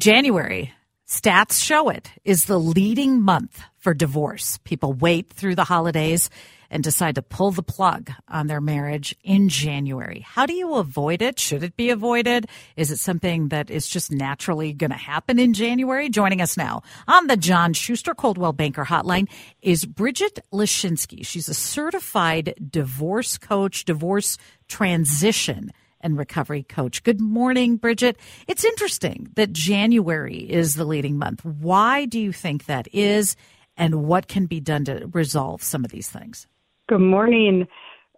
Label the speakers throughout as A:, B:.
A: January, stats show it, is the leading month for divorce. People wait through the holidays and decide to pull the plug on their marriage in January. How do you avoid it? Should it be avoided? Is it something that is just naturally going to happen in January? Joining us now on the John Schuster Coldwell Banker Hotline is Bridget Leschinsky. She's a certified divorce coach, divorce transition and recovery coach. Good morning, Bridget. It's interesting that January is the leading month. Why do you think that is, and what can be done to resolve some of these things?
B: Good morning.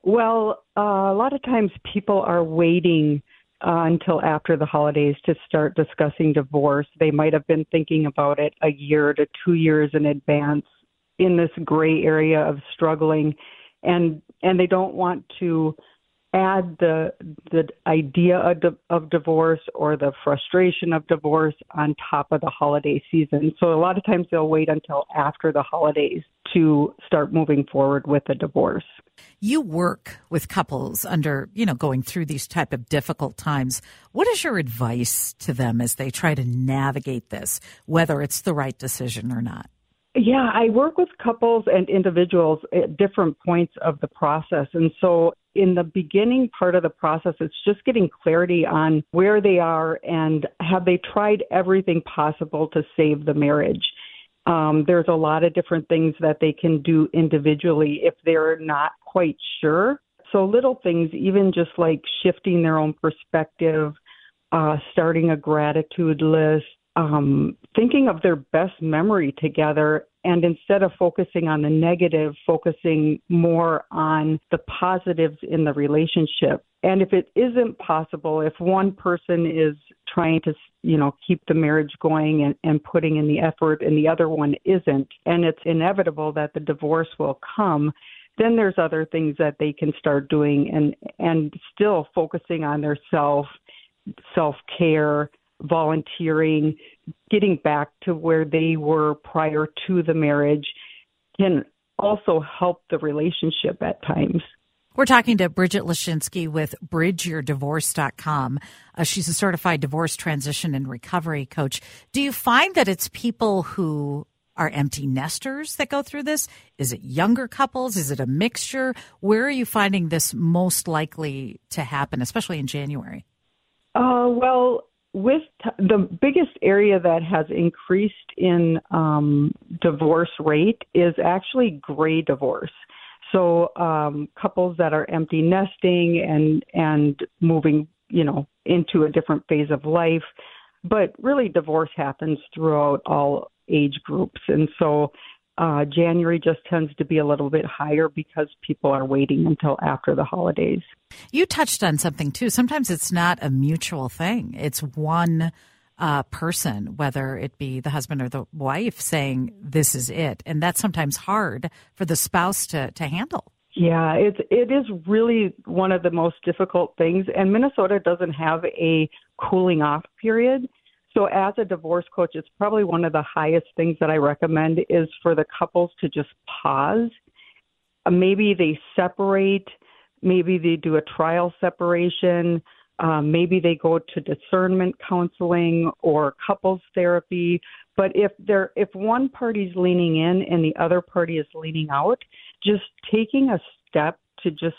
B: Well, uh, a lot of times people are waiting uh, until after the holidays to start discussing divorce. They might have been thinking about it a year to two years in advance in this gray area of struggling and and they don't want to add the the idea of, of divorce or the frustration of divorce on top of the holiday season. So a lot of times they'll wait until after the holidays to start moving forward with a divorce.
A: You work with couples under, you know, going through these type of difficult times. What is your advice to them as they try to navigate this, whether it's the right decision or not?
B: Yeah, I work with couples and individuals at different points of the process. And so in the beginning part of the process, it's just getting clarity on where they are and have they tried everything possible to save the marriage. Um, there's a lot of different things that they can do individually if they're not quite sure. So little things, even just like shifting their own perspective, uh, starting a gratitude list, um, thinking of their best memory together and instead of focusing on the negative, focusing more on the positives in the relationship. And if it isn't possible, if one person is trying to, you know, keep the marriage going and, and putting in the effort and the other one isn't, and it's inevitable that the divorce will come, then there's other things that they can start doing and and still focusing on their self self care volunteering, getting back to where they were prior to the marriage can also help the relationship at times.
A: We're talking to Bridget Leschinsky with bridgeyourdivorce.com. Uh, she's a certified divorce transition and recovery coach. Do you find that it's people who are empty nesters that go through this? Is it younger couples? Is it a mixture? Where are you finding this most likely to happen, especially in January?
B: Uh, well, with t- the biggest area that has increased in um, divorce rate is actually gray divorce. So um, couples that are empty nesting and and moving, you know, into a different phase of life, but really divorce happens throughout all age groups, and so uh, January just tends to be a little bit higher because people are waiting until after the holidays.
A: You touched on something too. Sometimes it's not a mutual thing. It's one uh, person, whether it be the husband or the wife, saying this is it, and that's sometimes hard for the spouse to to handle.
B: Yeah, it's it is really one of the most difficult things, and Minnesota doesn't have a cooling off period. So as a divorce coach, it's probably one of the highest things that I recommend is for the couples to just pause. Uh, maybe they separate, maybe they do a trial separation, um, maybe they go to discernment counseling or couples therapy. But if they're if one party's leaning in and the other party is leaning out, just taking a step to just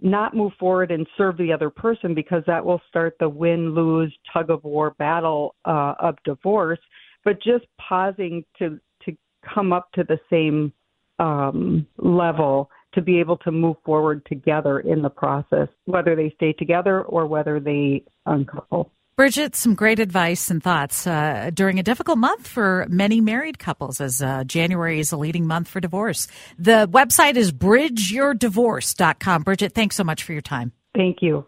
B: not move forward and serve the other person because that will start the win lose tug of war battle uh, of divorce. But just pausing to to come up to the same um, level to be able to move forward together in the process, whether they stay together or whether they uncouple.
A: Bridget, some great advice and thoughts uh, during a difficult month for many married couples, as uh, January is a leading month for divorce. The website is bridgeyourdivorce.com. Bridget, thanks so much for your time.
B: Thank you.